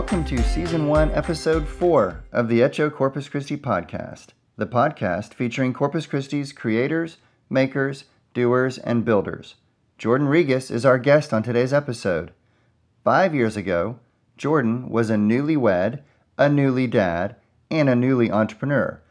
Welcome to Season 1, Episode 4 of the Echo Corpus Christi podcast, the podcast featuring Corpus Christi's creators, makers, doers, and builders. Jordan Regas is our guest on today's episode. Five years ago, Jordan was a newlywed, a newly dad, and a newly entrepreneur.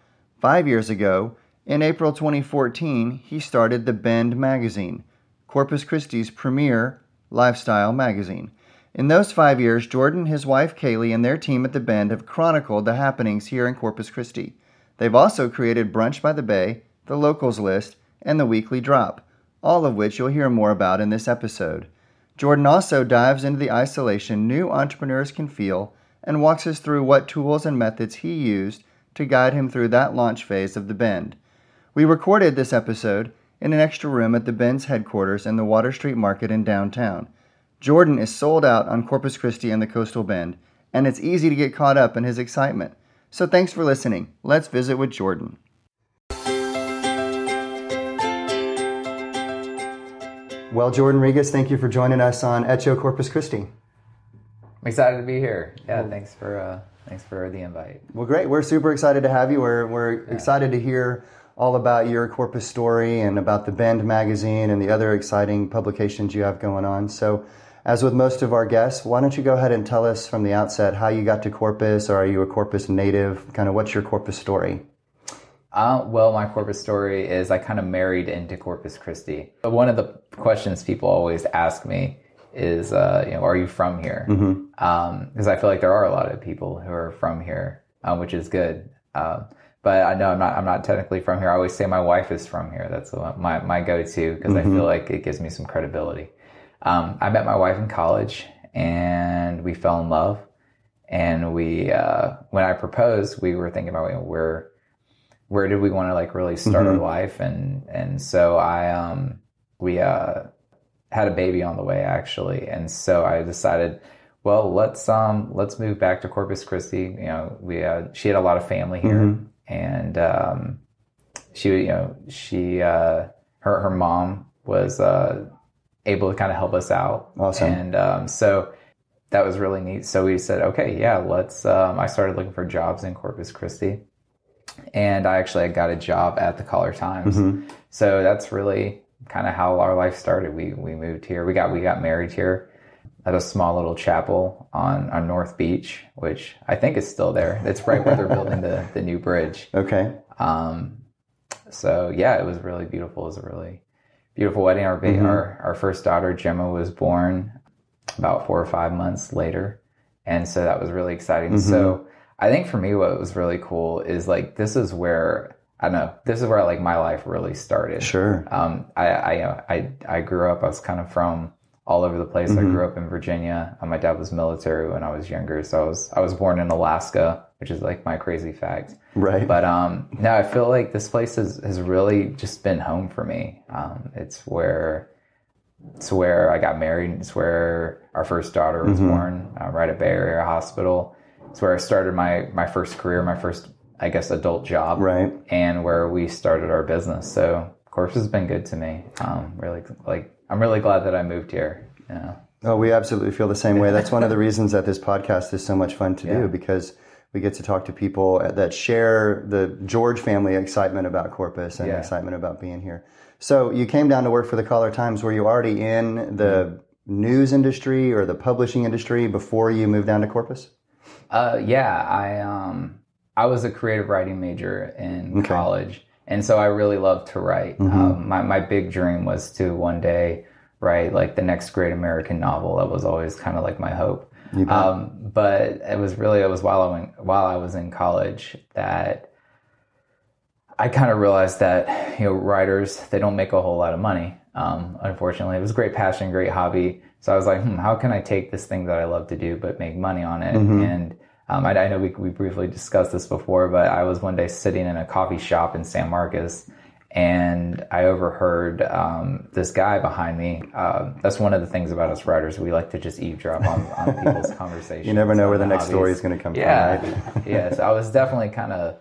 Five years ago, in April 2014, he started The Bend magazine, Corpus Christi's premier lifestyle magazine. In those five years, Jordan, his wife Kaylee, and their team at The Bend have chronicled the happenings here in Corpus Christi. They've also created Brunch by the Bay, The Locals List, and The Weekly Drop, all of which you'll hear more about in this episode. Jordan also dives into the isolation new entrepreneurs can feel and walks us through what tools and methods he used to guide him through that launch phase of The Bend. We recorded this episode in an extra room at the Bend's headquarters in the Water Street Market in downtown. Jordan is sold out on Corpus Christi and the Coastal Bend, and it's easy to get caught up in his excitement. So thanks for listening. Let's visit with Jordan. Well, Jordan Regas, thank you for joining us on Echo Corpus Christi. I'm excited to be here. Yeah, thanks for uh, thanks for the invite. Well, great. We're super excited to have you. We're, we're excited to hear all about your Corpus story and about the Bend magazine and the other exciting publications you have going on. So, as with most of our guests, why don't you go ahead and tell us from the outset how you got to Corpus, or are you a Corpus native? Kind of what's your Corpus story? Uh, well, my Corpus story is I kind of married into Corpus Christi. But one of the questions people always ask me is, uh, you know, are you from here? Because mm-hmm. um, I feel like there are a lot of people who are from here, uh, which is good. Uh, but I know I'm not. I'm not technically from here. I always say my wife is from here. That's my my go to because mm-hmm. I feel like it gives me some credibility. Um, I met my wife in college, and we fell in love. And we, uh, when I proposed, we were thinking about where where did we want to like really start mm-hmm. our life, and and so I um we uh had a baby on the way actually, and so I decided well, let's um let's move back to Corpus Christi. You know, we uh, she had a lot of family here, mm-hmm and um, she you know she uh, her her mom was uh, able to kind of help us out. Awesome. And um, so that was really neat. So we said, okay, yeah, let's. Um, I started looking for jobs in Corpus Christi, and I actually got a job at the Caller Times. Mm-hmm. So that's really kind of how our life started. We we moved here. We got we got married here at a small little chapel on, on North Beach, which I think is still there. It's right where they're building the, the new bridge. Okay. Um, so yeah, it was really beautiful. It was a really beautiful wedding. Our, mm-hmm. our, our first daughter, Gemma, was born about four or five months later. And so that was really exciting. Mm-hmm. So I think for me, what was really cool is like, this is where I don't know. This is where like my life really started. Sure. Um, I, I, I, I grew up, I was kind of from all over the place. Mm-hmm. I grew up in Virginia. Uh, my dad was military when I was younger, so I was I was born in Alaska, which is like my crazy fact. Right. But um, now I feel like this place has has really just been home for me. Um, it's where it's where I got married. It's where our first daughter was mm-hmm. born, uh, right at Bay Area Hospital. It's where I started my my first career, my first I guess adult job, right, and where we started our business. So Corpus has been good to me. Um, really like I'm really glad that I moved here. Yeah. Oh, we absolutely feel the same way. That's one of the reasons that this podcast is so much fun to yeah. do because we get to talk to people that share the George family excitement about Corpus and yeah. excitement about being here. So you came down to work for the Caller Times. Were you already in the mm-hmm. news industry or the publishing industry before you moved down to Corpus? Uh, yeah, I um, I was a creative writing major in okay. college, and so I really loved to write. Mm-hmm. Um, my my big dream was to one day write like the next great American novel. That was always kind of like my hope. Um, but it was really it was while I went, while I was in college that I kind of realized that you know writers they don't make a whole lot of money. Um, unfortunately, it was a great passion, great hobby. So I was like, hmm, how can I take this thing that I love to do but make money on it? Mm-hmm. And um, I, I, know we, we briefly discussed this before, but I was one day sitting in a coffee shop in San Marcos and I overheard um, this guy behind me. Uh, that's one of the things about us writers. We like to just eavesdrop on, on people's conversations. You never know where the next hobbies. story is going to come yeah, from. Right? yeah. So I was definitely kind of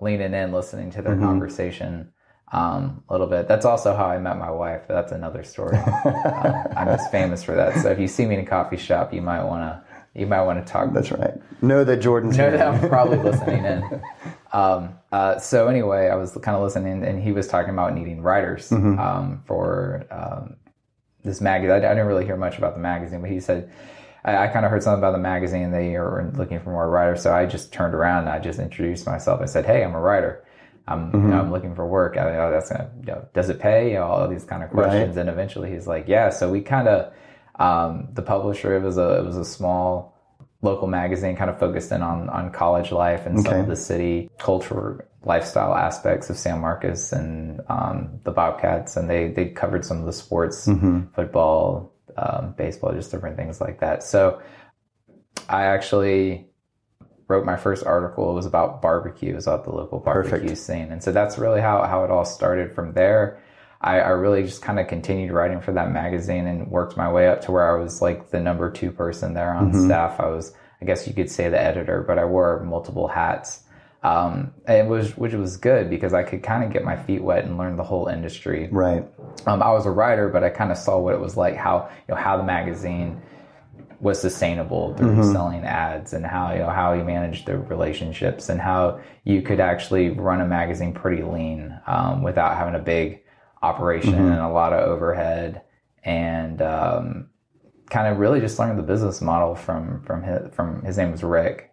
leaning in, listening to their mm-hmm. conversation um, a little bit. That's also how I met my wife. That's another story. um, I'm just famous for that. So if you see me in a coffee shop, you might want to you might want to talk. That's right. Know that Jordan's know here. that I'm probably listening in. Um, uh, so anyway, I was kind of listening, and he was talking about needing writers Mm-hmm. um, for um, this magazine. I, I didn't really hear much about the magazine, but he said I, I kind of heard something about the magazine. They are looking for more writers, so I just turned around and I just introduced myself. I said, "Hey, I'm a writer. I'm Mm-hmm. know, I'm looking for work. I, oh, that's gonna, you know, does it pay? You know, all these kind of questions." And eventually, he's like, "Yeah." So we kind of um, the publisher. It was a it was a small local magazine, kind of focused in on on college life and some of the city culture, lifestyle aspects of San Marcos and um, the Bobcats, and they they covered some of the sports, football, um, baseball, just different things like that. So I actually wrote my first article. It was about barbecue. It was about the local barbecue Perfect. scene, and so that's really how how it all started. From there, I, I really just kind of continued writing for that magazine and worked my way up to where I was like the number two person there on staff. I was, I guess you could say, the editor, but I wore multiple hats. Um, and it was which was good because I could kind of get my feet wet and learn the whole industry Right. um, I was a writer, but I kind of saw what it was like, how you know how the magazine was sustainable through selling ads, and how you know how you managed the relationships, and how you could actually run a magazine pretty lean um, without having a big operation and a lot of overhead, and um, kind of really just learned the business model from from his, from his name was Rick.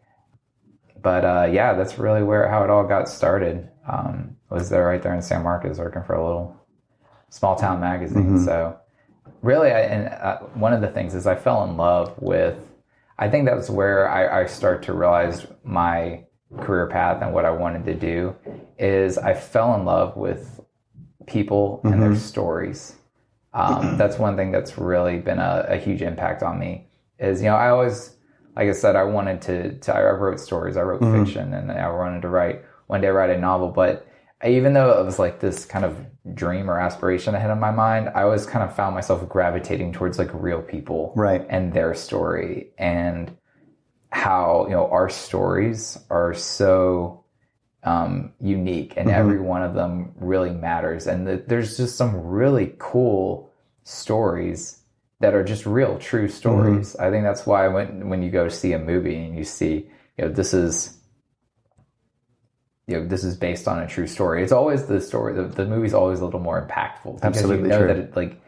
But uh, yeah, that's really where how it all got started. Um, was there right there in San Marcos working for a little small town magazine. So really, I, and uh, one of the things is I fell in love with. I think that's where I, I start to realize my career path and what I wanted to do is I fell in love with people and their mm-hmm. stories. Um, mm-hmm. that's one thing that's really been a, a huge impact on me. Is you know I always, like I said, I wanted to. to I wrote stories, I wrote mm-hmm. fiction, and I wanted to write one day write a novel. But even though it was like this kind of dream or aspiration I had in my mind, I always kind of found myself gravitating towards like real people, Right. and their story and how you know our stories are so um, unique and every one of them really matters. And the, there's just some really cool stories that are just real true stories. I think that's why when when you go see a movie and you see you know this is you know this is based on a true story. It's always the story the, the movie's always a little more impactful because Absolutely you know true. that it like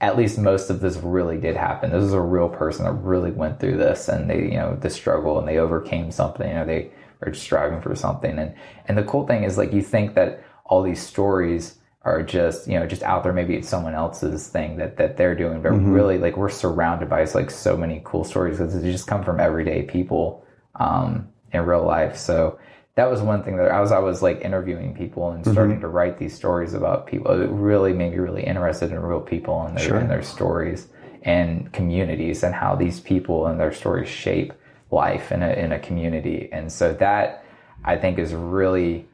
at least most of this really did happen. This is a real person that really went through this and they, you know, the struggle and they overcame something, you know, they are striving for something. And, and the cool thing is like, you think that all these stories are just, you know, just out there. Maybe it's someone else's thing that, that they're doing, but really like we're surrounded by like so many cool stories because they just come from everyday people, um, in real life. So, that was one thing that I was I was like interviewing people and starting to write these stories about people. It really made me really interested in real people and their and their stories and communities and how these people and their stories shape life in a in a community. And so that I think is really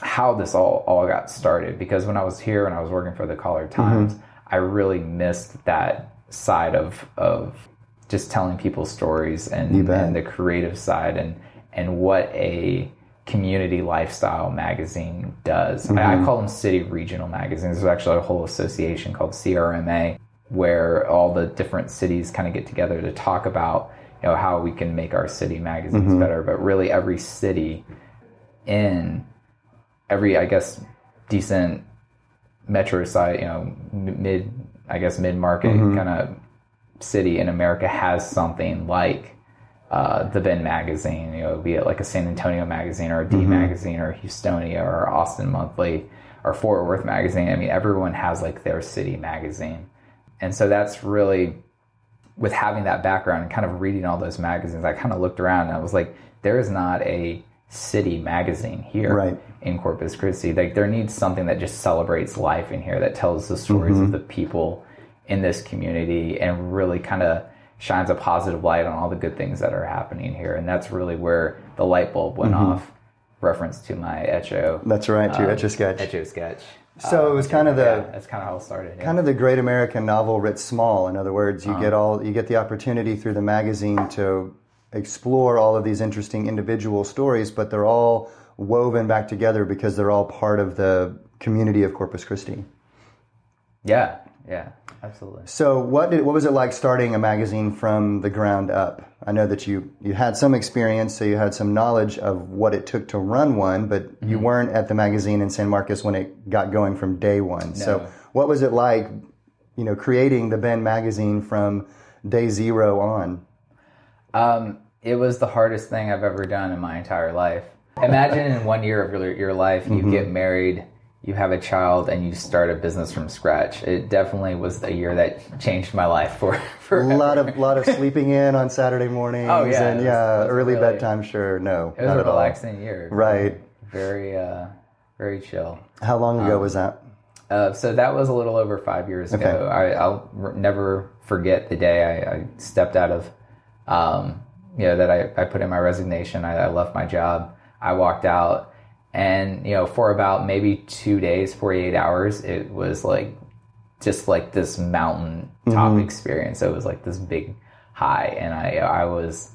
how this all all got started because when I was here and I was working for the Caller mm-hmm. Times, I really missed that side of of just telling people stories and, and the creative side and and what a community lifestyle magazine does. I, I mm-hmm. call them city regional magazines. There's actually a whole association called CRMA where all the different cities kind of get together to talk about you know how we can make our city magazines mm-hmm. better. But really, every city in every I guess decent metro site, you know, mid I guess mid market mm-hmm. kind of city in America has something like uh, the Bend magazine, you know, be it like a San Antonio magazine or a D mm-hmm. magazine or Houstonia or Austin Monthly or Fort Worth magazine. I mean, everyone has like their city magazine. And so that's really with having that background and kind of reading all those magazines, I kind of looked around and I was like, there is not a city magazine here Right. in Corpus Christi. Like there needs something that just celebrates life in here, that tells the stories of mm-hmm. the people in this community and really kind of shines a positive light on all the good things that are happening here. And that's really where the light bulb went mm-hmm. off. Reference to my Echo That's right. Your etch a um, sketch. Echo sketch. So it was kind of the Yeah, that's kind of how it started. Yeah. kind of the great American novel writ small. In other words, you uh-huh. get all you get the opportunity through the magazine to explore all of these interesting individual stories, but they're all woven back together because they're all part of the community of Corpus Christi. Yeah, yeah. absolutely. So what did what was it like starting a magazine from the ground up? I know that you you had some experience, so you had some knowledge of what it took to run one, but you Mm-hmm. weren't at the magazine in San Marcos when it got going from day one. So what was it like, you know, creating the Bend magazine from day zero on? Um, it was the hardest thing I've ever done in my entire life. Imagine in one year of your, your life, you Mm-hmm. get married, you have a child, and you start a business from scratch. It definitely was a year that changed my life for A lot of lot of sleeping in on Saturday mornings Oh, yeah, and was- yeah, early really- bedtime. Sure, no, It was not a at all. relaxing year. Right. Very, uh, very chill. How long ago was that? Uh, so that was a little over five years Okay. ago. I, I'll r- never forget the day I, I stepped out of, um, you know, that I, I put in my resignation. I, I left my job. I walked out, and you know, for about maybe two days, forty eight hours, it was like just like this mountain top mm-hmm. experience. It was like this big high, and I I was.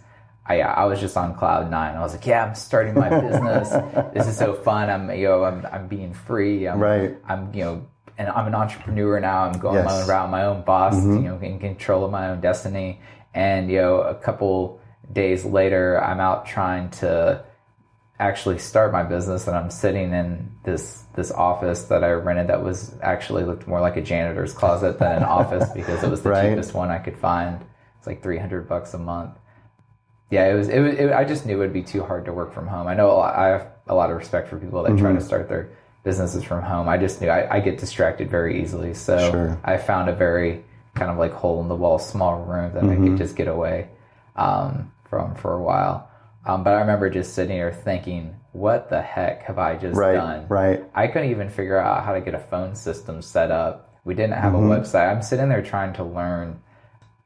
I, I was just on cloud nine. I was like, "Yeah, I'm starting my business. this is so fun. I'm, you know, I'm, I'm being free. I'm, Right. I'm, you know, and I'm an entrepreneur now. I'm going my own route, my own boss. Mm-hmm. You know, in control of my own destiny. And you know, a couple days later, I'm out trying to actually start my business, and I'm sitting in this this office that I rented that was actually looked more like a janitor's closet than an office because it was the Right. cheapest one I could find. It's like 300 bucks a month yeah, it was. It, was- it, I just knew it would be too hard to work from home. I know a lot, I have a lot of respect for people that try Mm-hmm. to start their businesses from home. I just knew I, I get distracted very easily. So Sure. I found a very kind of like hole in the wall, small room that I Mm-hmm. could just get away um, from for a while. Um, but I remember just sitting here thinking, "What the heck have I just Right, done?" right. I couldn't even figure out how to get a phone system set up. We didn't have Mm-hmm. a website. I'm sitting there trying to learn,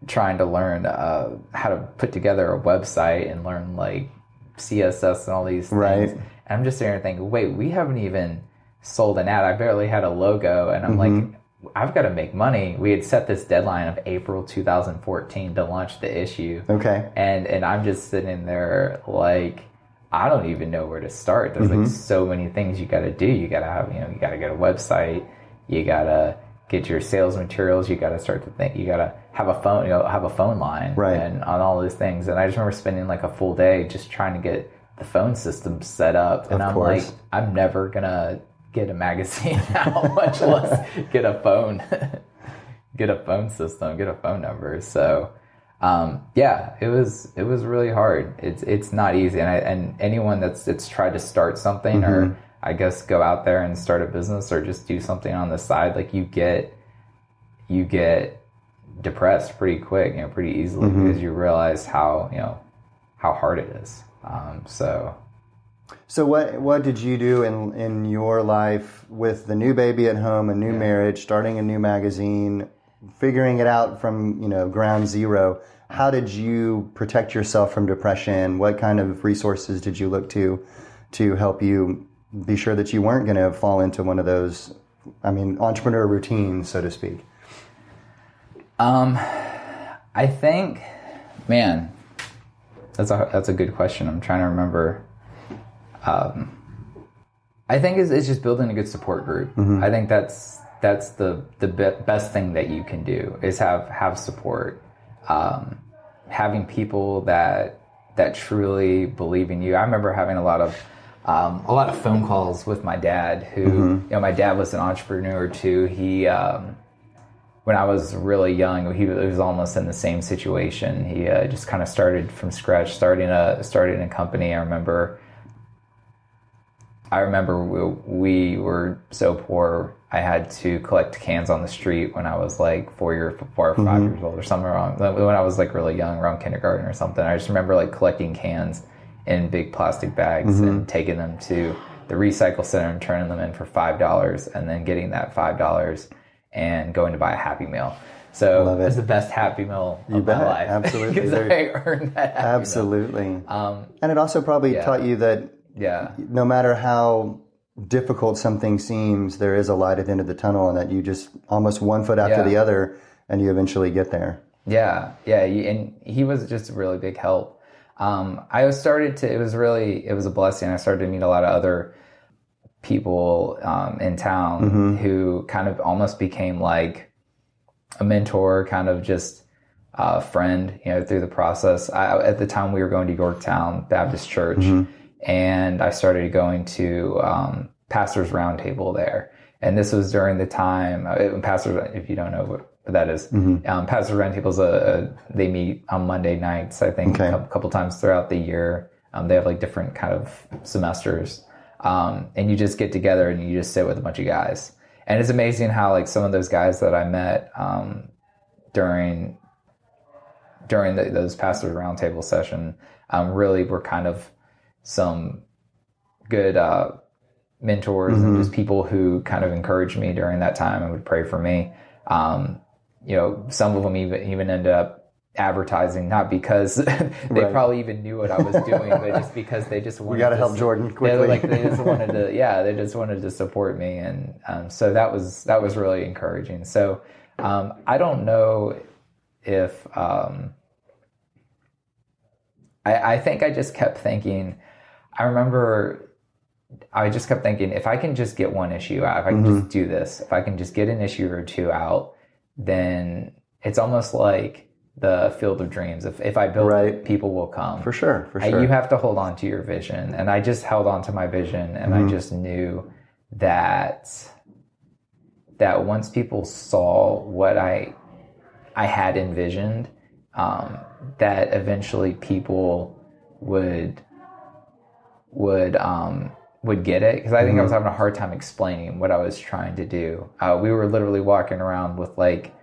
trying to learn uh, how to put together a website and learn like CSS and all these things. Right. And I'm just sitting there thinking, wait, we haven't even sold an ad. I barely had a logo, and I'm Mm-hmm. like, I've got to make money. We had set this deadline of April 2014 to launch the issue Okay. and and I'm just sitting there like I don't even know where to start. There's Mm-hmm. like so many things you got to do. You got to have you know you got to get a website. You got to get your sales materials. You got to start to think. You got to have a phone. You know have a phone line Right. and on all those things. And I just remember spending like a full day just trying to get the phone system set up. And Of I'm course. like I'm never gonna get a magazine out, much less get a phone. get a phone system, get a phone number. So, um, yeah, it was it was really hard. It's it's not easy, and I, and anyone that's that's tried to start something or I guess go out there and start a business or just do something on the side, like you get you get depressed pretty quick, you know, pretty easily because you realize how you know how hard it is. Um, so So what what did you do in in your life with the new baby at home, a new marriage, starting a new magazine, figuring it out from you know ground zero? How did you protect yourself from depression? What kind of resources did you look to to help you be sure that you weren't going to fall into one of those, I mean, entrepreneur routines, so to speak? Um, I think, man, that's a that's a good question. I'm trying to remember. Um, I think it's, it's just building a good support group. I think that's that's the the be- best thing that you can do is have have support, um, having people that that truly believe in you. I remember having a lot of um, a lot of phone calls with my dad. Who you know, my dad was an entrepreneur too. He um, when I was really young, he was almost in the same situation. He uh, just kind of started from scratch, starting a starting a company. I remember, I remember we, we were so poor. I had to collect cans on the street when I was like four year, four or 5 years old or something around when I was like really young, around kindergarten or something. I just remember like collecting cans in big plastic bags and taking them to the recycle center and turning them in for five dollars, and then getting that five dollars and going to buy a Happy Meal. So Love it. was the best Happy Meal of bet. my life. Absolutely. because I earned that. Happy Meal. Absolutely. Um, and it also probably yeah. taught you that yeah. no matter how difficult something seems, there is a light at the end of the tunnel, and that you just almost one foot after Yeah. the other, and you eventually get there. Yeah, yeah, and he was just a really big help. Um, I was started to. It was really. It was a blessing. I started to meet a lot of other people um, in town who kind of almost became like a mentor, kind of just a friend, you know, through the process. I, at the time, we were going to Yorktown Baptist Church, and I started going to um, Pastors Roundtable there. And this was during the time, uh, Pastors, if you don't know what, what that is, um, Pastors roundtables. is a, a, they meet on Monday nights, I think, Okay. a couple times throughout the year. Um, they have like different kind of semesters. Um, and you just get together and you just sit with a bunch of guys. And it's amazing how like some of those guys that I met um, during during the, those pastors roundtable session um, really were kind of some good uh, mentors and just people who kind of encouraged me during that time and would pray for me. Um, you know, some of them even even ended up advertising not because they Right. probably even knew what I was doing, but just because they just wanted We got to help Jordan they, quickly. like they just wanted to yeah they just wanted to support me and um, so that was that was really encouraging so um, i don't know if um, I, I think i just kept thinking i remember i just kept thinking if i can just get one issue out if i can Mm-hmm. just do this if i can just get an issue or two out then it's almost like the field of dreams if, if i build Right. it people will come for sure, for I- sure. you have to hold on to your vision. And I just held on to my vision and Mm-hmm. I just knew that that once people saw what I I had envisioned, um, that eventually people would would um, would get it because I think I was having a hard time explaining what I was trying to do. Uh, we were literally walking around with like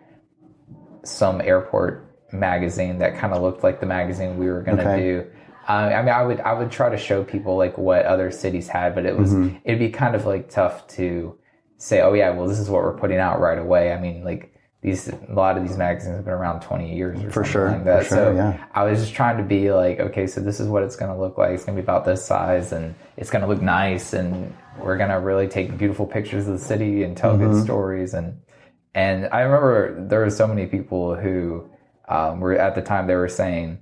some airport magazine that kind of looked like the magazine we were going to Okay. do. Uh, I mean, I would I would try to show people like what other cities had, but it was Mm-hmm. it'd be kind of like tough to say, oh yeah, well this is what we're putting out right away. I mean, like these a lot of these magazines have been around twenty years or For sure, like that. for sure, so yeah. I was just trying to be like, okay, so this is what it's going to look like. It's going to be about this size, and it's going to look nice, and we're going to really take beautiful pictures of the city and tell Mm-hmm. good stories. And and I remember there were so many people who um, were at the time they were saying,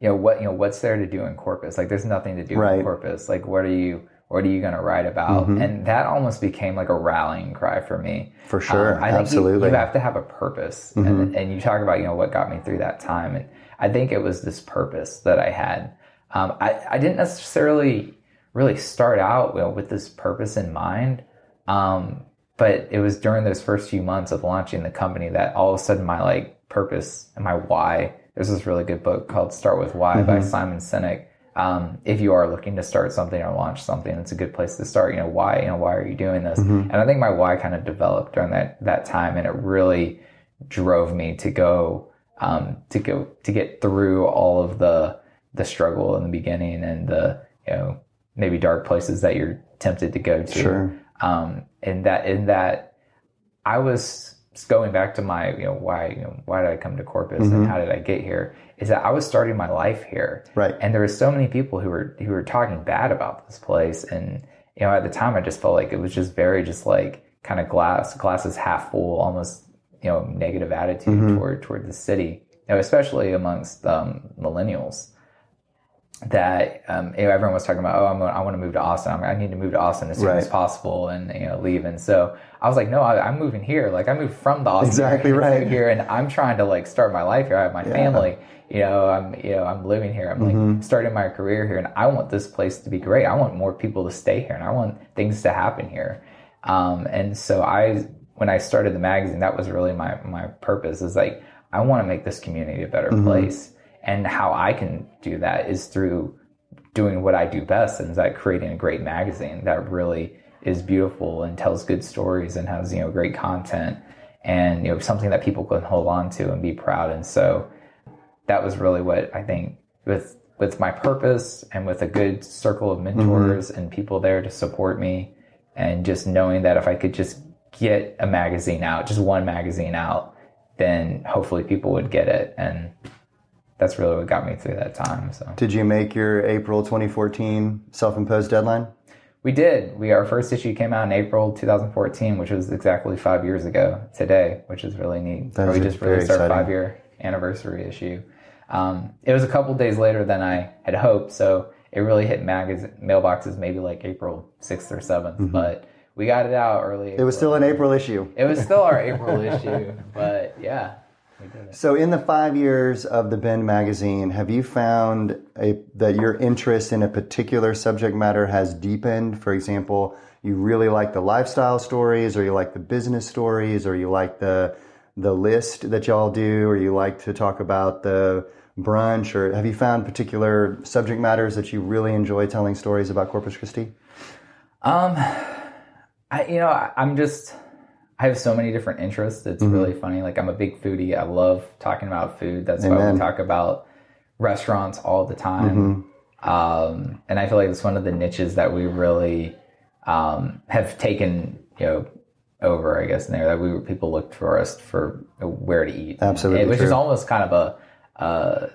you know, what you know, what's there to do in Corpus? Like, there's nothing to do Right. In Corpus. Like, what are you? What are you going to write about? And that almost became like a rallying cry for me. For sure, Um, I think you- absolutely. Mm-hmm. You, have to have a purpose, and, and you talk about you know what got me through that time, and I think it was this purpose that I had. Um, I I didn't necessarily really start out you know, with this purpose in mind, um, but it was during those first few months of launching the company that all of a sudden my like purpose and my why. There's this really good book called Start with Why by Simon Sinek. Um, if you are looking to start something or launch something, it's a good place to start. You know why? You know why are you doing this? And I think my why kind of developed during that that time, and it really drove me to go um, to go to get through all of the the struggle in the beginning and the you know maybe dark places that you're tempted to go to. Sure. Um, and that in that I was going back to my you know why you know why did I come to Corpus and how did I get here is that I was starting my life here. Right. and there were so many people who were who were talking bad about this place. And you know at the time I just felt like it was just very just like kind of glass glasses half full almost you know negative attitude toward toward the city. You know especially amongst um, millennials that um, you know, everyone was talking about oh I'm, I want to move to Austin. I'm, I need to move to Austin as soon as possible and you know leave. And so I was like no I, I'm moving here. Like I moved from the Austin Exactly to right. here and I'm trying to like start my life here. I have my family. You know I'm you know I'm living here. I'm Mm-hmm. like starting my career here and I want this place to be great. I want more people to stay here and I want things to happen here. Um, and so I when I started the magazine that was really my my purpose is like I want to make this community a better place and how I can do that is through doing what I do best and that creating a great magazine that really is beautiful and tells good stories and has you know great content and you know something that people can hold on to and be proud. And so that was really what I think with with my purpose and with a good circle of mm-hmm. mentors and people there to support me and just knowing that if I could just get a magazine out just one magazine out then hopefully people would get it. And that's really what got me through that time so Did you make your April 2014 self-imposed deadline? We did. We our first issue came out in April 2014, which was exactly five years ago today, which is really neat. That we just released our five year anniversary issue. Um, it was a couple days later than I had hoped, so it really hit magazine mailboxes maybe like April 6th or 7th. Mm-hmm. But we got it out early. It was still an April issue. It was still our April issue, but yeah, we did it. So, in the five years of the Bend magazine, have you found a, that your interest in a particular subject matter has deepened? For example, you really like the lifestyle stories, or you like the business stories, or you like the the list that y'all do, or you like to talk about the brunch, or have you found particular subject matters that you really enjoy telling stories about Corpus Christi? Um, I you know I, I'm just I have so many different interests. It's Mm-hmm. really funny. Like I'm a big foodie. I love talking about food. That's why we talk about restaurants all the time. Mm-hmm. Um, and I feel like it's one of the niches that we really um, have taken, you know, over. I guess in there that we people look for us for where to eat. Absolutely which is almost kind of a. Uh,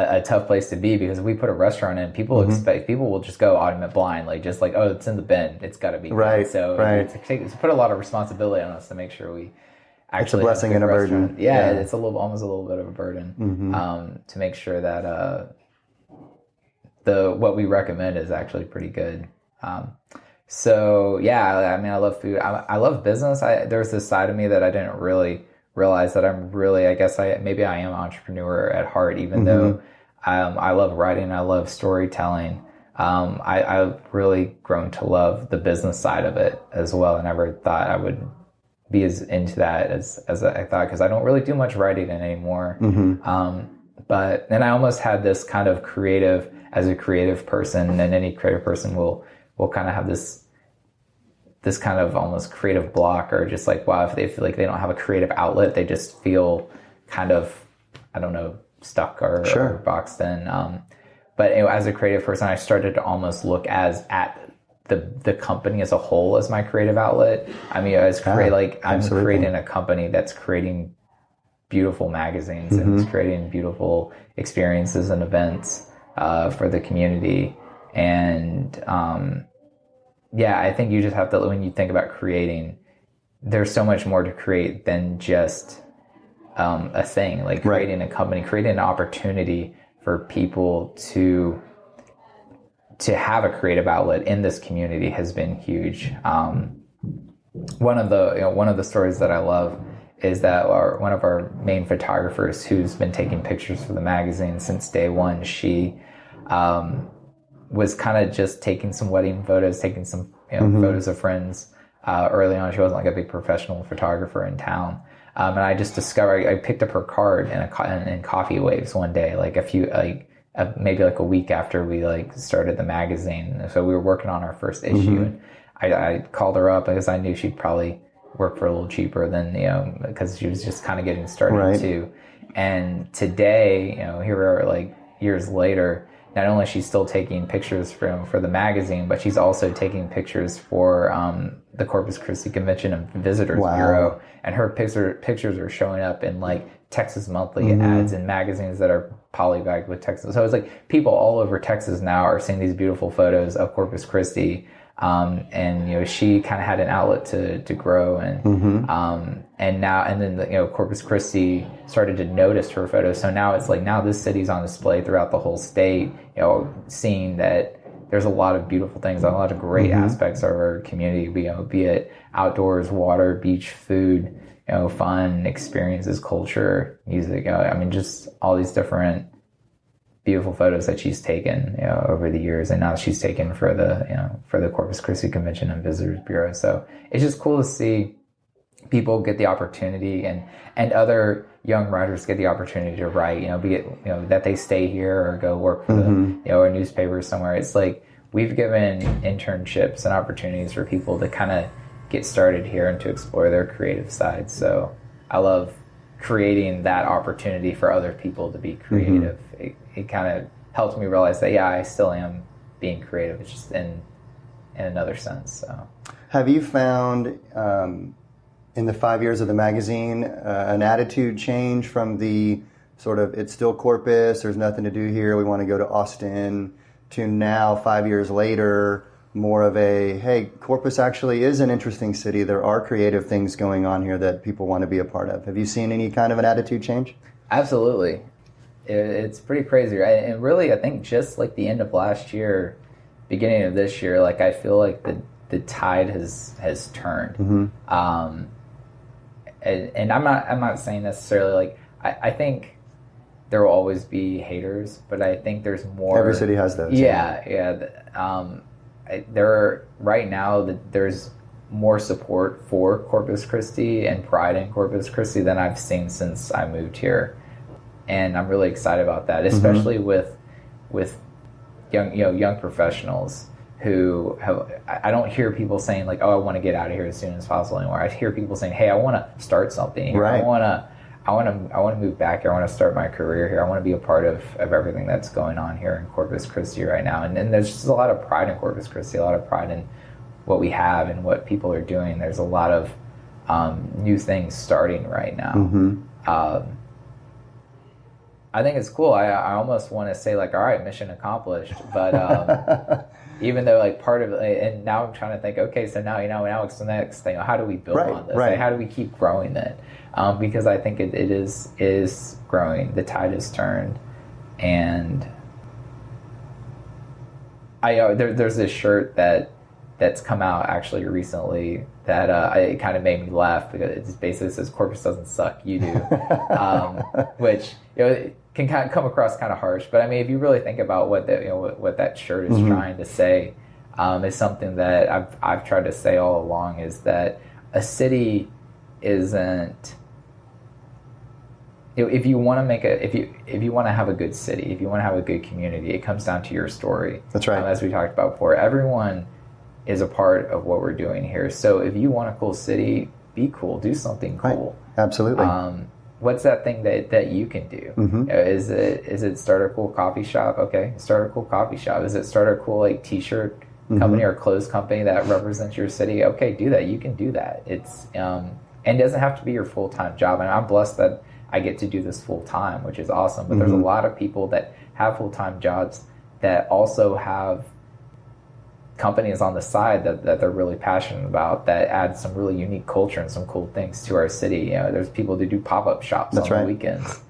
a, a tough place to be because if we put a restaurant in, people Mm-hmm. expect people will just go automatic blind, like just like oh, it's in the Bend, it's got to be good. Right, So right. It's, it's, put a lot of responsibility on us to make sure we actually it's a blessing good and a burden. Yeah, Yeah. Mm-hmm. it's a little almost a little bit of a burden um, to make sure that uh, the what we recommend is actually pretty good. Um, so yeah, I mean, I love food. I, I love business. I, there's this side of me that I didn't really realize that I'm really. I guess I maybe I am an entrepreneur at heart, even though um, I love writing. I love storytelling. Um, I, I've really grown to love the business side of it as well. I never thought I would be as into that as as I thought because I don't really do much writing anymore. Um, but then I almost had this kind of creative as a creative person, and any creative person will will kind of have this this kind of almost creative block or just like wow if they feel like they don't have a creative outlet they just feel kind of i don't know stuck or, Sure. or boxed in um, but anyway, as a creative person i started to almost look as at the the company as a whole as my creative outlet i mean as create like i'm absolutely. creating a company that's creating beautiful magazines and it's creating beautiful experiences and events uh, for the community and um, yeah, I think you just have to when you think about creating, there's so much more to create than just um, a thing. Like Right. creating a company, creating an opportunity for people to to have a creative outlet in this community has been huge. Um, one of the you know, one of the stories that I love is that our one of our main photographers who's been taking pictures for the magazine since day one. She um, was kind of just taking some wedding photos, taking some you know, photos of friends. Uh, early on, she wasn't like a big professional photographer in town, um, and I just discovered I picked up her card in a co- in, in Coffee Waves one day, like a few like uh, maybe like a week after we like started the magazine. So we were working on our first issue, and I, I called her up because I knew she'd probably work for a little cheaper than you know because she was just kind of getting started Right. too. And today, you know, here we are like years later. Not only is she still taking pictures from for the magazine, but she's also taking pictures for um, the Corpus Christi Convention and Visitors Wow. Bureau, and her picture, pictures are showing up in like Texas Monthly Mm-hmm. ads and magazines that are polybagged with Texas. So it's like people all over Texas now are seeing these beautiful photos of Corpus Christi. Um, and you know she kind of had an outlet to to grow and Mm-hmm. um, and now and then the, you know Corpus Christi started to notice her photos. So now it's like now this city's on display throughout the whole state. You know, seeing that there's a lot of beautiful things, a lot of great mm-hmm. aspects of our community. You know, be it outdoors, water, beach, food, you know, fun experiences, culture, music. You know, I mean, just all these different beautiful photos that she's taken you know, over the years, and now she's taken for the you know for the Corpus Christi Convention and Visitors Bureau. So it's just cool to see people get the opportunity and and other young writers get the opportunity to write. You know, be it you know that they stay here or go work for the you know a newspaper somewhere. It's like we've given internships and opportunities for people to kind of get started here and to explore their creative side. So I love creating that opportunity for other people to be creative. It, it kind of helped me realize that yeah, I still am being creative. It's just in in another sense. So Have you found um, in the five years of the magazine uh, an attitude change from the sort of it's still Corpus, there's nothing to do here, we want to go to Austin, to now, five years later, more of a hey, Corpus actually is an interesting city. There are creative things going on here that people want to be a part of. Have you seen any kind of an attitude change? Absolutely. It's pretty crazy, right? And really, I think just like the end of last year, beginning of this year, like I feel like the the tide has has turned. Mm-hmm. Um, and, and I'm not I'm not saying necessarily like I, I think there will always be haters, but I think there's more. Every city has those. Yeah, yeah. the- Um, I, there are right now that there's more support for Corpus Christi and pride in Corpus Christi than I've seen since I moved here, and I'm really excited about that, especially with with young you know young professionals who have I don't hear people saying like oh I want to get out of here as soon as possible anymore. I hear people saying hey I want to start something here. Right. I want to I want to I want to move back here. I want to start my career here. I want to be a part of, of everything that's going on here in Corpus Christi right now. And, and there's just a lot of pride in Corpus Christi, a lot of pride in what we have and what people are doing. There's a lot of um, new things starting right now. Mm-hmm. Um, I think it's cool. I, I almost want to say like, all right, mission accomplished. But um, even though like part of it, and now I'm trying to think, okay, so now you know, now it's the next thing. How do we build Right, on this? right. Like, how do we keep growing it? Um, because I think it, it is is growing. The tide has turned, and I uh, there, there's this shirt that that's come out actually recently that uh, I, it kind of made me laugh because it just basically says Corpus doesn't suck, you do, um, which you know can kind of come across kind of harsh. But I mean, if you really think about what that you know what, what that shirt is trying to say, um, is something that I've I've tried to say all along is that a city isn't you know, if you want to make a if you if you want to have a good city if you want to have a good community it comes down to your story That's right. Um, as we talked about before everyone is a part of what we're doing here so if you want a cool city be cool do something Right. cool Absolutely. um, what's that thing that, that you can do? Mhm. Uh, is it is it start a cool coffee shop? Okay start a cool coffee shop. Is it start a cool like t-shirt Mm-hmm. company or clothes company that represents your city? Okay do that. You can do that. It's um, and it doesn't have to be your full-time job. And i'm blessed that i get to do this full-time which is awesome. But there's a Mhm. lot of people that have full-time jobs that also have companies on the side that, that they're really passionate about that add some really unique culture and some cool things to our city. You know, there's people that do pop-up shops That's on right. the weekends.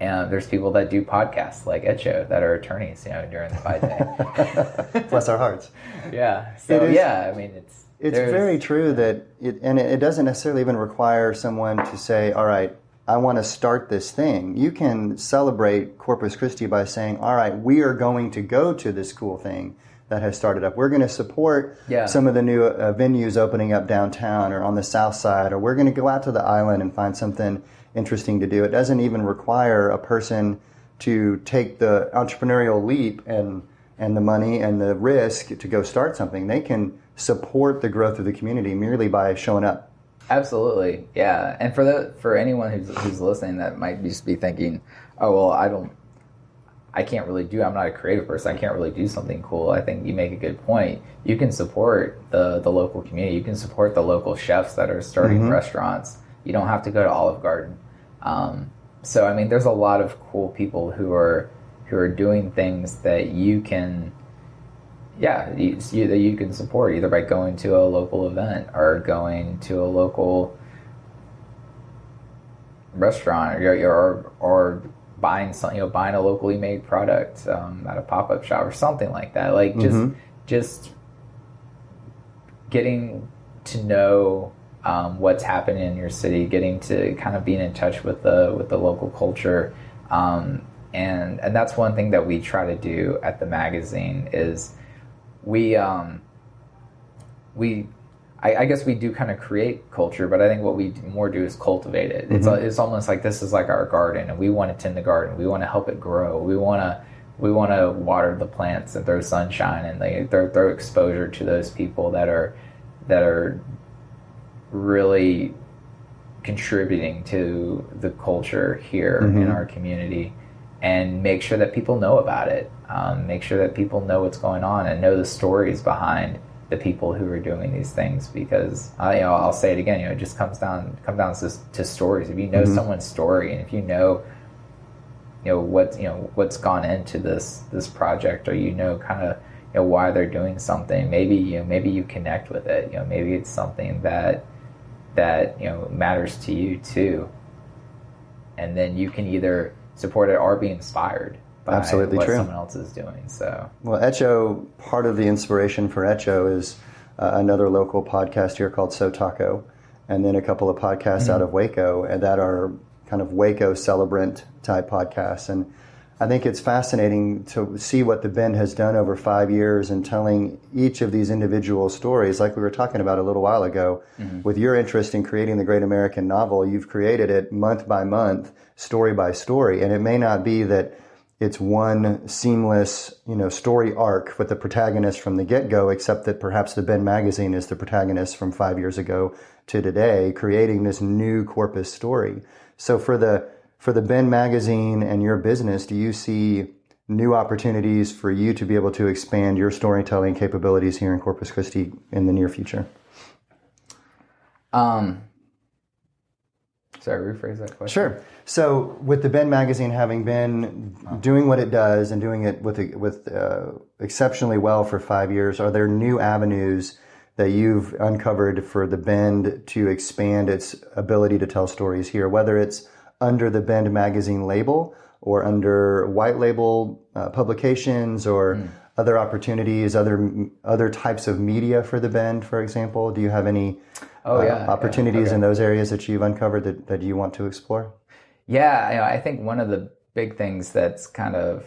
And there's people that do podcasts like Echo that are attorneys, you know, during the fight day. Bless our hearts. yeah. So is- yeah, I mean it's It's very true that it, and it, it doesn't necessarily even require someone to say, "All right, I want to start this thing." You can celebrate Corpus Christi by saying, "All right, we are going to go to this cool thing that has started up. We're going to support Yeah. some of the new uh, venues opening up downtown or on the south side, or we're going to go out to the island and find something interesting to do." It doesn't even require a person to take the entrepreneurial leap and and the money and the risk to go start something. They can support the growth of the community merely by showing up. Absolutely, yeah. And for the for anyone who's who's listening that might just be thinking, "Oh well, I don't, I can't really do. I'm not a creative person. I can't really do something cool." I think you make a good point. You can support the the local community. You can support the local chefs that are starting restaurants. You don't have to go to Olive Garden. Um, so I mean, there's a lot of cool people who are who are doing things that you can yeah, you, that you can support either by going to a local event or going to a local restaurant or or, or buying some, you know, buying a locally made product um, at a pop up shop or something like that. Like just Mhm. just getting to know um, what's happening in your city, getting to kind of being in touch with the with the local culture, um, and and that's one thing that we try to do at the magazine is we um, we I, I guess we do kind of create culture, but I think what we do- more do is cultivate it. It's it's almost like this is like our garden, and we want to tend the garden. We want to help it grow. We want to we want to water the plants and throw sunshine and they throw, throw exposure to those people that are that are really contributing to the culture here in our community and make sure that people know about it. Um, make sure that people know what's going on and know the stories behind the people who are doing these things because I, you know, I'll say it again you know it just comes down come down to, to stories. If you know someone's story and if you know you know what you know what's gone into this this project or you know kind of you know why they're doing something maybe you know maybe you connect with it. You know maybe it's something that that you know matters to you too. And then you can either support it or be inspired by Absolutely what true. someone else is doing. So Well, Echo, part of the inspiration for Echo is uh, another local podcast here called So Taco, and then a couple of podcasts out of Waco, and that are kind of Waco celebrant type podcasts. And I think it's fascinating to see what the Bend has done over five years in telling each of these individual stories, like we were talking about a little while ago. With your interest in creating the great American novel, you've created it month by month, story by story, and it may not be that it's one seamless, you know, story arc with the protagonist from the get-go, except that perhaps the Bend magazine is the protagonist from five years ago to today, creating this new corpus story. So for the for the Bend magazine and your business, do you see new opportunities for you to be able to expand your storytelling capabilities here in Corpus Christi in the near future? um sorry, rephrase that question. Sure. So, with the Bend magazine having been doing what it does and doing it with with uh, exceptionally well for five years, are there new avenues that you've uncovered for the Bend to expand its ability to tell stories here, whether it's under the Bend magazine label or under white label uh, publications or other opportunities, other other types of media for the Bend, for example? Do you have any Oh, uh, yeah, yeah, opportunities okay. in those areas that you've uncovered that, that you want to explore? Yeah, you know, I think one of the big things that's kind of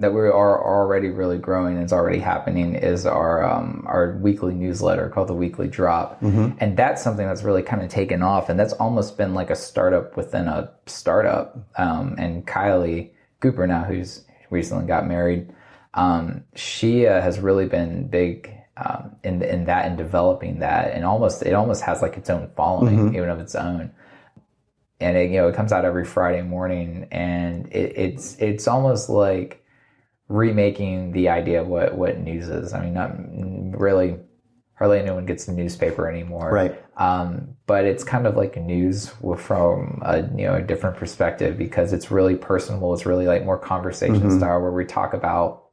that we are already really growing and is already happening is our um, our weekly newsletter called the Weekly Drop, and that's something that's really kind of taken off, and that's almost been like a startup within a startup. Um, and Kylie Cooper now, who's recently got married, um, she uh, has really been big um, in in that and developing that, and almost it almost has like its own following, even of its own and it, you know it comes out every Friday morning, and it, it's it's almost like remaking the idea of what what news is. I mean, not really. Hardly anyone gets the newspaper anymore, Right. Um, but it's kind of like news from a you know a different perspective because it's really personable. It's really like more conversation style where we talk about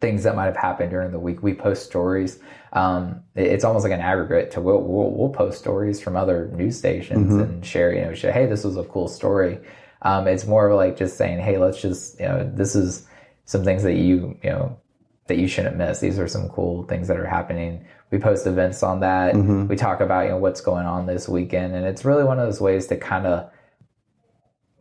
things that might have happened during the week. We post stories. Um, it's almost like an aggregate to we'll, we'll, we'll post stories from other news stations and share, you know, share, hey, this was a cool story. Um, it's more like just saying, hey, let's just, you know, this is some things that you, you know, that you shouldn't miss. These are some cool things that are happening. We post events on that. We talk about, you know, what's going on this weekend. And it's really one of those ways to kind of,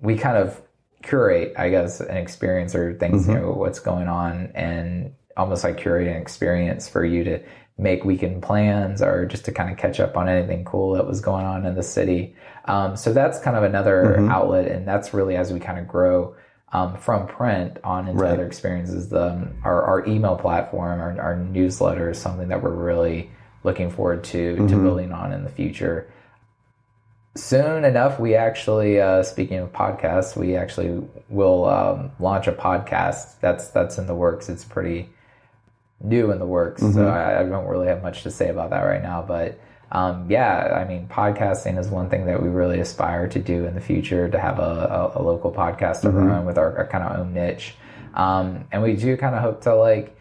we kind of curate, I guess, an experience or things, you know, what's going on and almost like curate an experience for you to make weekend plans or just to kind of catch up on anything cool that was going on in the city. Um, so that's kind of another outlet. And that's really as we kind of grow um, from print on into Right. other experiences. The, um, our, our email platform, our, our newsletter is something that we're really looking forward to, to building on in the future soon enough we actually uh, speaking of podcasts we actually will um, launch a podcast. That's that's in the works. It's pretty new in the works so I, I don't really have much to say about that right now but um, yeah i mean podcasting is one thing that we really aspire to do in the future to have a, a, a local podcast of our own with our, our kind of own niche. Um, and we do kind of hope to like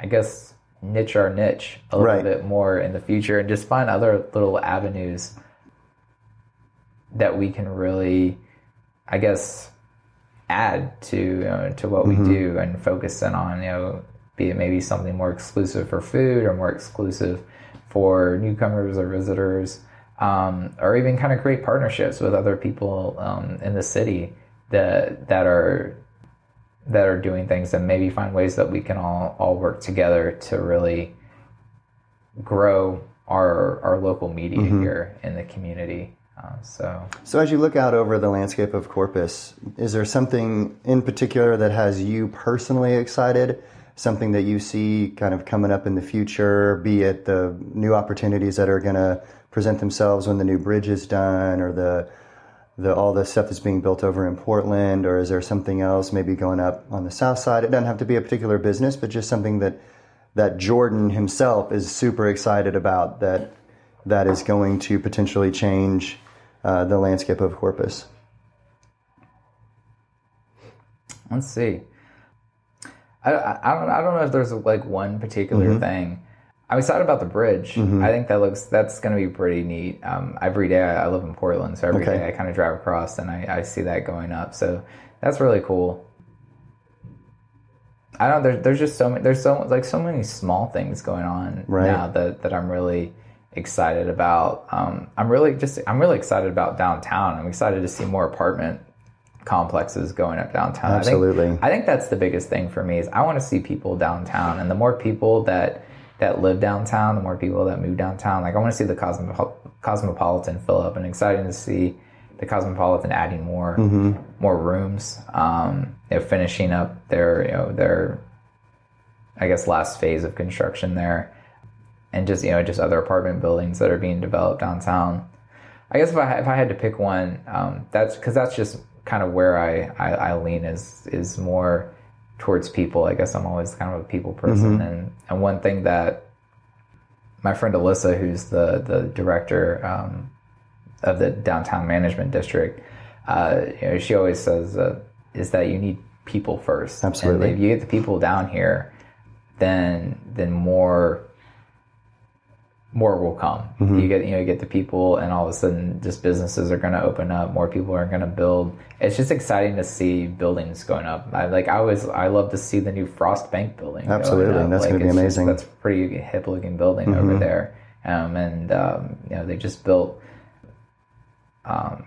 i guess niche our niche a little Right. bit more in the future and just find other little avenues that we can really, I guess, add to you know, to what we do and focus in on. You know, be it maybe something more exclusive for food or more exclusive for newcomers or visitors, um, or even kind of create partnerships with other people um, in the city that that are that are doing things and maybe find ways that we can all all work together to really grow our our local media here in the community. Uh, so So, as you look out over the landscape of Corpus, is there something in particular that has you personally excited? Something that you see kind of coming up in the future, be it the new opportunities that are going to present themselves when the new bridge is done, or the the all the stuff that's being built over in Portland, or is there something else maybe going up on the south side? It doesn't have to be a particular business, but just something that that Jordan himself is super excited about that that is going to potentially change uh, the landscape of Corpus. let's see. I, I, I don't I don't know if there's like one particular Mm-hmm. thing. I'm excited about the bridge. I think that looks that's going to be pretty neat. Um, every day I, I live in Portland, so every day Okay. I kind of drive across and I, I see that going up. So that's really cool. I don't. There, there's just so many. There's so like so many small things going on Right. now that that I'm really excited about. Um, I'm really just. I'm really excited about downtown. I'm excited to see more apartment complexes going up downtown. I think- Absolutely. I think that's the biggest thing for me is I want to see people downtown, and the more people that that live downtown, the more people that move downtown. Like I want to see the Cosmo- cosmopolitan fill up, and exciting to see the cosmopolitan adding more more rooms. Um, you know, finishing up their you know their I guess last phase of construction there, and just you know just other apartment buildings that are being developed downtown. I guess if I if I had to pick one, um, that's because that's just kind of where I, I I lean is is more towards people. I guess I'm always kind of a people person, and and one thing that my friend Alyssa, who's the the director um, of the downtown management district, uh, you know, she always says uh, is that you need people first. Absolutely. And if you get the people down here, then then more more will come. You get you know you get the people, and all of a sudden, just businesses are going to open up. More people are going to build. It's just exciting to see buildings going up. I like I always I love to see the new Frost Bank building. Absolutely. That's Like, gonna be it's just- amazing. Mm-hmm. that's a pretty hip looking building over there. Um, and um, you know they just built um,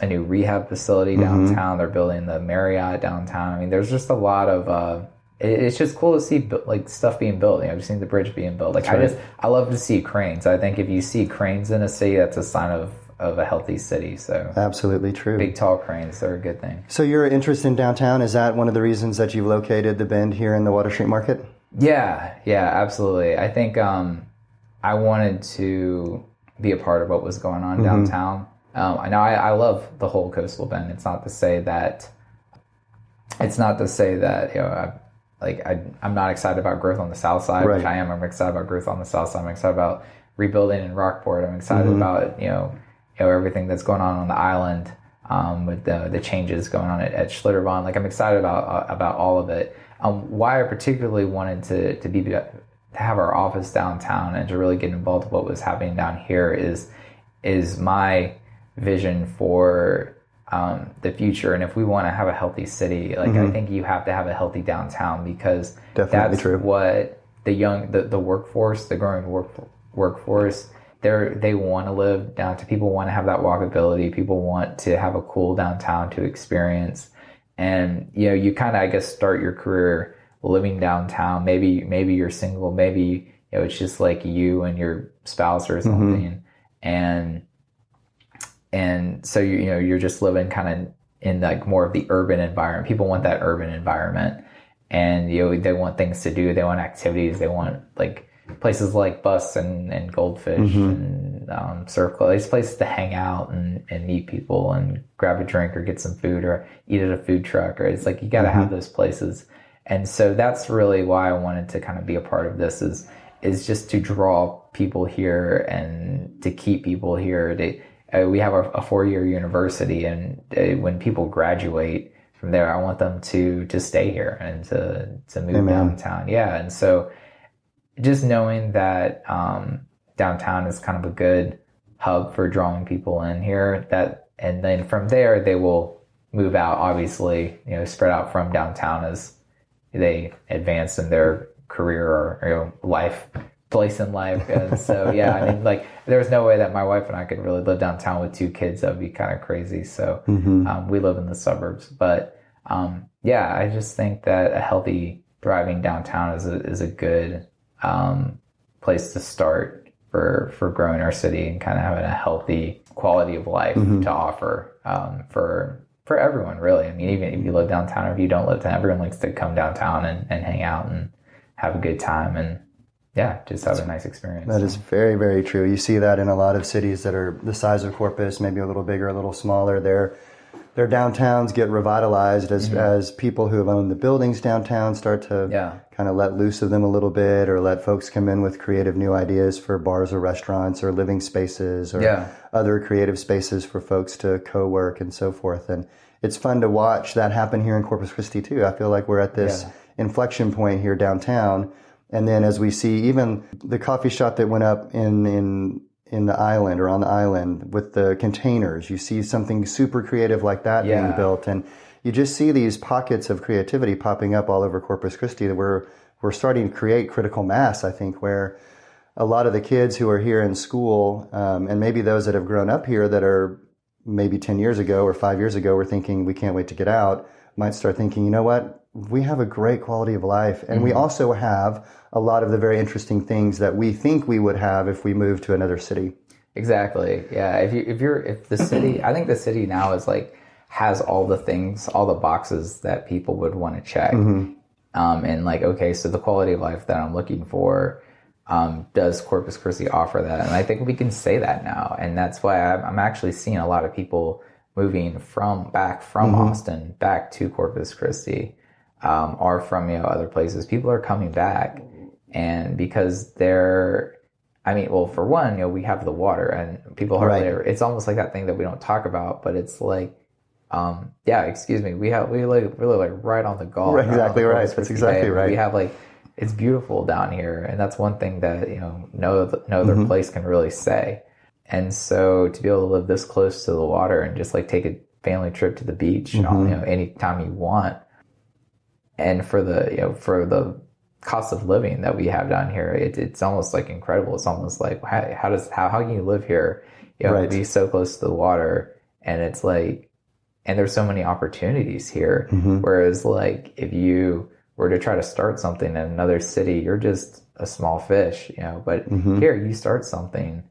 a new rehab facility Mm-hmm. downtown. They're building the Marriott downtown. I mean, there's just a lot of. Uh, it's just cool to see like stuff being built. You know, I've seen the bridge being built. Like I just, I love to see cranes. I think if you see cranes in a city, that's a sign of of a healthy city. So Absolutely true. big tall cranes, they're a good thing. So your interest in downtown is that one of the reasons that you've located the Bend here in the Water Street Market? Yeah, yeah, absolutely. I think um, I wanted to be a part of what was going on downtown. Um, I know I, I love the whole coastal bend. It's not to say that it's not to say that you know I, like I, I'm not excited about growth on the south side, which I am. I'm excited about growth on the south side. I'm excited about rebuilding in Rockport. I'm excited about you know you know everything that's going on on the island um, with the the changes going on at, at Schlitterbahn. Like I'm excited about uh, about all of it. Um, why I particularly wanted to to be to have our office downtown and to really get involved with what was happening down here is is my vision for um, the future. And if we want to have a healthy city, like I think you have to have a healthy downtown because Definitely that's true. what the young the, the workforce, the growing work workforce, they're they want to live down to people want to have that walkability. People want to have a cool downtown to experience. And you know, you kind of I guess start your career living downtown. Maybe maybe you're single, maybe you know it's just like you and your spouse or something. And and so you you know you're just living kind of in like more of the urban environment. People want that urban environment, and you know they want things to do. They want activities. They want like places like Bus and, and Goldfish and um, Surf Club. These places to hang out and, and meet people and grab a drink or get some food or eat at a food truck. Or it's like you got to have those places. And so that's really why I wanted to kind of be a part of this is is just to draw people here and to keep people here. They, uh, we have a, a four year university, and uh, when people graduate from there, I want them to to stay here and to to move Amen. downtown. Yeah, and so just knowing that um, downtown is kind of a good hub for drawing people in here. That and then from there they will move out. Obviously, you know, spread out from downtown as they advance in their career or you know life place in life. And so yeah i mean like there's no way that my wife and i could really live downtown with two kids. That would be kind of crazy. So um, we live in the suburbs. But um, yeah i just think that a healthy thriving downtown is a, is a good um, place to start for for growing our city and kind of having a healthy quality of life to offer um, for for everyone really. I mean even if you live downtown or if you don't live downtown everyone likes to come downtown and, and hang out and have a good time. And yeah just have a nice experience That is very, very true. You see that in a lot of cities that are the size of Corpus, maybe a little bigger, a little smaller. Their their downtowns get revitalized as as people who have owned the buildings downtown start to Mm-hmm. Yeah. kind of let loose of them a little bit, or let folks come in with creative new ideas for bars or restaurants or living spaces or Yeah. other creative spaces for folks to co-work and so forth. And it's fun to watch that happen here in Corpus Christi too. I feel like we're at this Yeah. inflection point here downtown. And then as we see even the coffee shop that went up in, in, in the island or on the island with the containers, you see something super creative like that being built. And you just see these pockets of creativity popping up all over Corpus Christi that we're we're starting to create critical mass. I think where a lot of the kids who are here in school, um, and maybe those that have grown up here that are maybe 10 years ago or five years ago were thinking we can't wait to get out, might start thinking, you know what, we have a great quality of life. And mm-hmm. we also have a lot of the very interesting things that we think we would have if we moved to another city. Exactly. Yeah. If you if you're if the city, I think the city now is like has all the things, all the boxes that people would want to check. Mm-hmm. Um, and like, okay, so the quality of life that I'm looking for, um, does Corpus Christi offer that? And I think we can say that now, and that's why I'm, I'm actually seeing a lot of people moving from back from mm-hmm. Austin back to Corpus Christi, um, or from you know other places. People are coming back, and because they're I mean, well, for one, you know, we have the water, and people hardly. Right. It's almost like that thing that we don't talk about, but it's like, um, yeah, excuse me, we have we like really like right on the Gulf. Right, exactly right. That's exactly Bay. right. We have like it's beautiful down here, and that's one thing that you know no no other mm-hmm. place can really say. And so to be able to live this close to the water and just like take a family trip to the beach, mm-hmm. you know, anytime you want, and for the you know for the cost of living that we have down here, it, it's almost like incredible. It's almost like how, how does how how can you live here? You know, right. be so close to the water, and it's like, and there's so many opportunities here. Mm-hmm. Whereas, like, if you were to try to start something in another city, you're just a small fish, you know. But mm-hmm. here, you start something.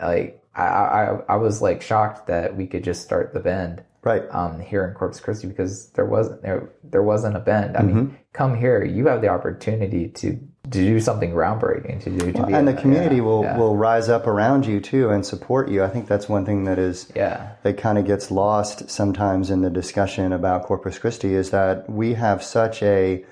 Like I, I, I was like shocked that we could just start the bend right um, here in Corpus Christi because there wasn't there there wasn't a bend. I mm-hmm. mean, come here, you have the opportunity to to do something groundbreaking to do to well, and the community yeah, will yeah. will rise up around you too and support you. I think that's one thing that is yeah that kind of gets lost sometimes in the discussion about Corpus Christi is that we have such a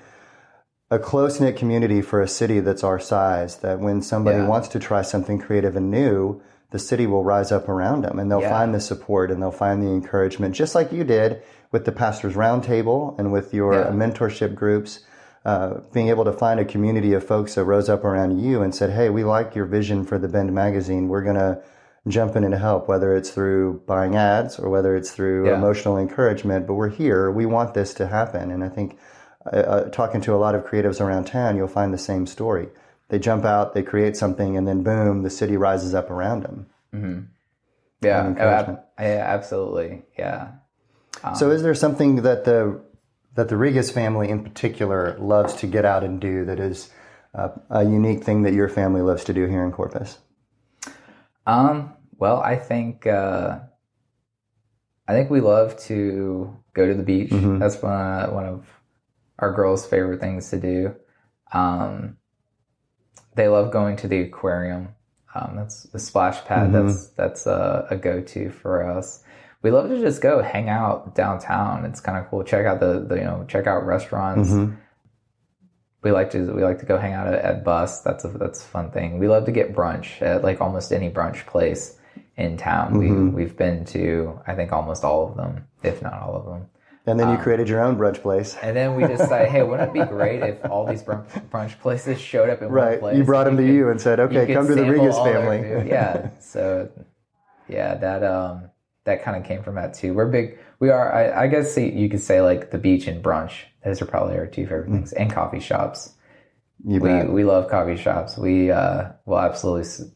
a close knit community for a city that's our size that when somebody yeah. wants to try something creative and new the city will rise up around them and they'll yeah. find the support and they'll find the encouragement, just like you did with the Pastors Roundtable and with your yeah. mentorship groups. Uh, being able to find a community of folks that rose up around you and said, Hey, we like your vision for the Bend magazine. We're going to jump in and help, whether it's through buying ads or whether it's through yeah. emotional encouragement. But we're here. We want this to happen. And I think uh, uh, talking to a lot of creatives around town, you'll find the same story they jump out, they create something, and then boom, the city rises up around them. Mm-hmm. Yeah, oh, yeah, absolutely. Yeah. Um, so, is there something that the that the Regas family in particular loves to get out and do that is uh, a unique thing that your family loves to do here in Corpus? Um. Well, I think uh, I think we love to go to the beach. Mm-hmm. That's one of, one of our girls' favorite things to do. Um, they love going to the aquarium. Um, that's the splash pad. Mm-hmm. That's that's a, a go to for us. We love to just go hang out downtown. It's kind of cool. Check out the, the you know check out restaurants. Mm-hmm. We like to we like to go hang out at, at Bus. That's a that's a fun thing. We love to get brunch at like almost any brunch place in town. Mm-hmm. We we've been to I think almost all of them, if not all of them. And then you um, created your own brunch place. And then we decided, hey, wouldn't it be great if all these brunch, brunch places showed up in right. one place? You brought them to you and said, okay, come to the Regas family. yeah. So, yeah, that um, that kind of came from that too. We're big. We are. I, I guess you could say like the beach and brunch. Those are probably our two favorite things, mm. and coffee shops. You we bet. we love coffee shops. We uh, will absolutely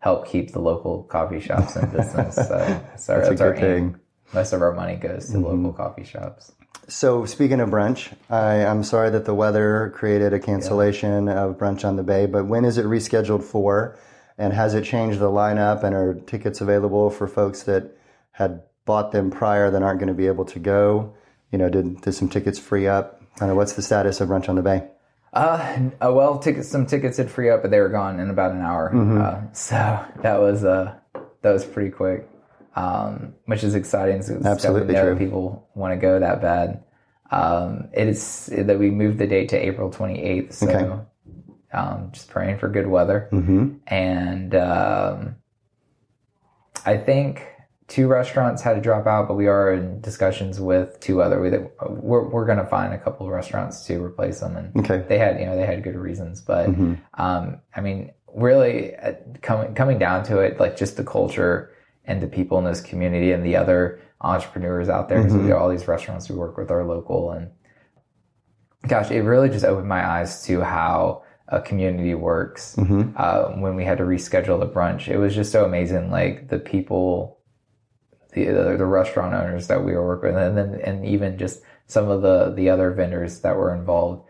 help keep the local coffee shops in business. So, so that's, that's a good thing. Aim most of our money goes to mm-hmm. local coffee shops. So speaking of brunch, I, am sorry that the weather created a cancellation yeah. of brunch on the bay. But when is it rescheduled for? And has it changed the lineup? And are tickets available for folks that had bought them prior that aren't going to be able to go? You know, did did some tickets free up? Kind of what's the status of brunch on the bay? Uh, uh, well, tickets some tickets did free up, but they were gone in about an hour. Mm-hmm. Uh, so that was uh that was pretty quick um, which is exciting. So Absolutely true. People want to go that bad. Um, it is that we moved the date to April 28th. So okay. um, just praying for good weather. Mm-hmm. And um, I think two restaurants had to drop out, but we are in discussions with two other. We, we're we're going to find a couple of restaurants to replace them, and okay. they had you know they had good reasons. But mm-hmm. um, I mean, really, uh, coming coming down to it, like just the culture and the people in this community and the other entrepreneurs out there. Because mm-hmm. all these restaurants we work with are local, and gosh, it really just opened my eyes to how a community works. Mm-hmm. Uh, when we had to reschedule the brunch, it was just so amazing. Like the people, the the restaurant owners that we were working with, and then and even just some of the the other vendors that were involved.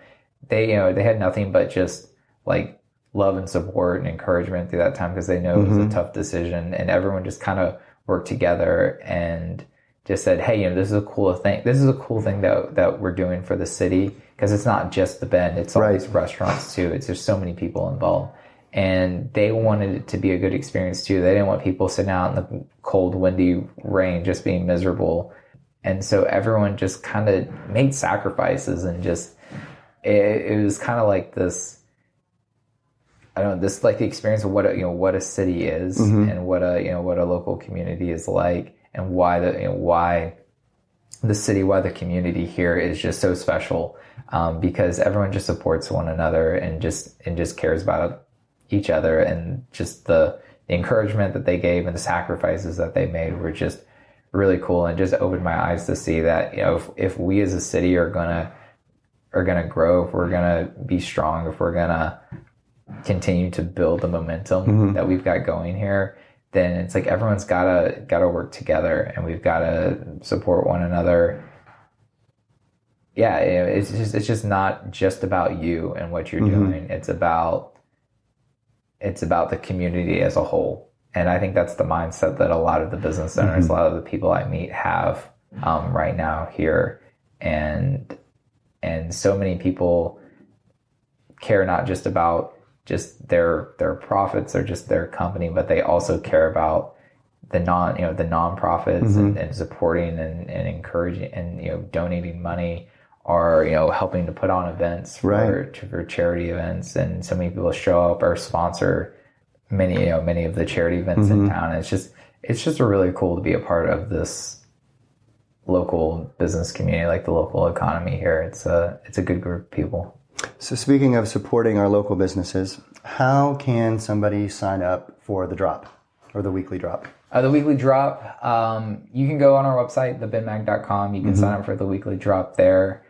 They you know they had nothing but just like love and support and encouragement through that time because they know mm-hmm. it was a mm-hmm. tough decision, and everyone just kind of worked together and just said, "Hey, you know, this is a cool thing. This is a cool thing that that we're doing for the city." because it's not just the bend; it's all right. these restaurants too. It's just so many people involved, and they wanted it to be a good experience too. They didn't want people sitting out in the cold, windy rain just being miserable, and so everyone just kind of made sacrifices and just it, it was kind of like this. I don't know this like the experience of what a, you know what a city is mm-hmm. and what a you know what a local community is like and why the you know why the city why the community here is just so special um, because everyone just supports one another and just and just cares about each other and just the, the encouragement that they gave and the sacrifices that they made were just really cool and just opened my eyes to see that you know if, if we as a city are gonna are gonna grow if we're gonna be strong if we're gonna continue to build the momentum mm-hmm. that we've got going here then it's like everyone's gotta gotta work together and we've gotta support one another yeah, it's just it's just not just about you and what you're mm-hmm. doing. It's about it's about the community as a whole, and I think that's the mindset that a lot of the business owners, mm-hmm. a lot of the people I meet have um, right now here, and and so many people care not just about just their their profits or just their company, but they also care about the non you know the nonprofits mm-hmm. and, and supporting and, and encouraging and you know donating money or you know helping to put on events for, right. for charity events, and so many people show up or sponsor many you know many of the charity events mm-hmm. in town. And it's just it's just really cool to be a part of this local business community, like the local economy here. It's a it's a good group of people. So speaking of supporting our local businesses, how can somebody sign up for the drop or the weekly drop? Uh, the weekly drop, um, you can go on our website, thebendmag.com. You can mm-hmm. sign up for the weekly drop there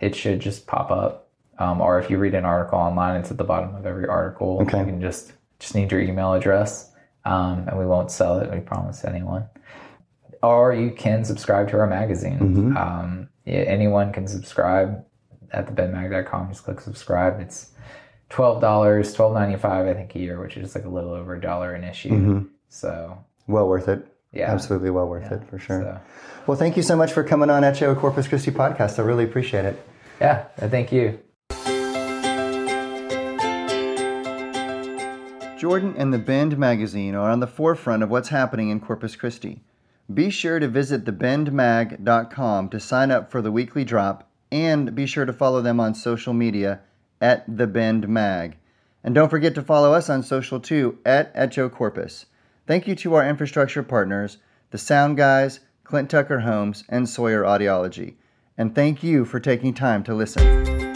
it should just pop up. Um, or if you read an article online, it's at the bottom of every article. Okay. You can just just need your email address, um, and we won't sell it. We promise anyone. Or you can subscribe to our magazine. Mm-hmm. Um, yeah, anyone can subscribe at thebendmag.com. Just click subscribe. It's twelve dollars, twelve ninety five, I think, a year, which is like a little over a dollar an issue. Mm-hmm. So well worth it. Yeah, absolutely well worth yeah. it for sure. So. Well, thank you so much for coming on Echo Corpus Christi podcast. I really appreciate it. Yeah, thank you. Jordan and the Bend magazine are on the forefront of what's happening in Corpus Christi. Be sure to visit thebendmag.com to sign up for the weekly drop and be sure to follow them on social media at the Bend Mag. And don't forget to follow us on social too at Echo Corpus. Thank you to our infrastructure partners, the Sound Guys, Clint Tucker Homes, and Sawyer Audiology. And thank you for taking time to listen.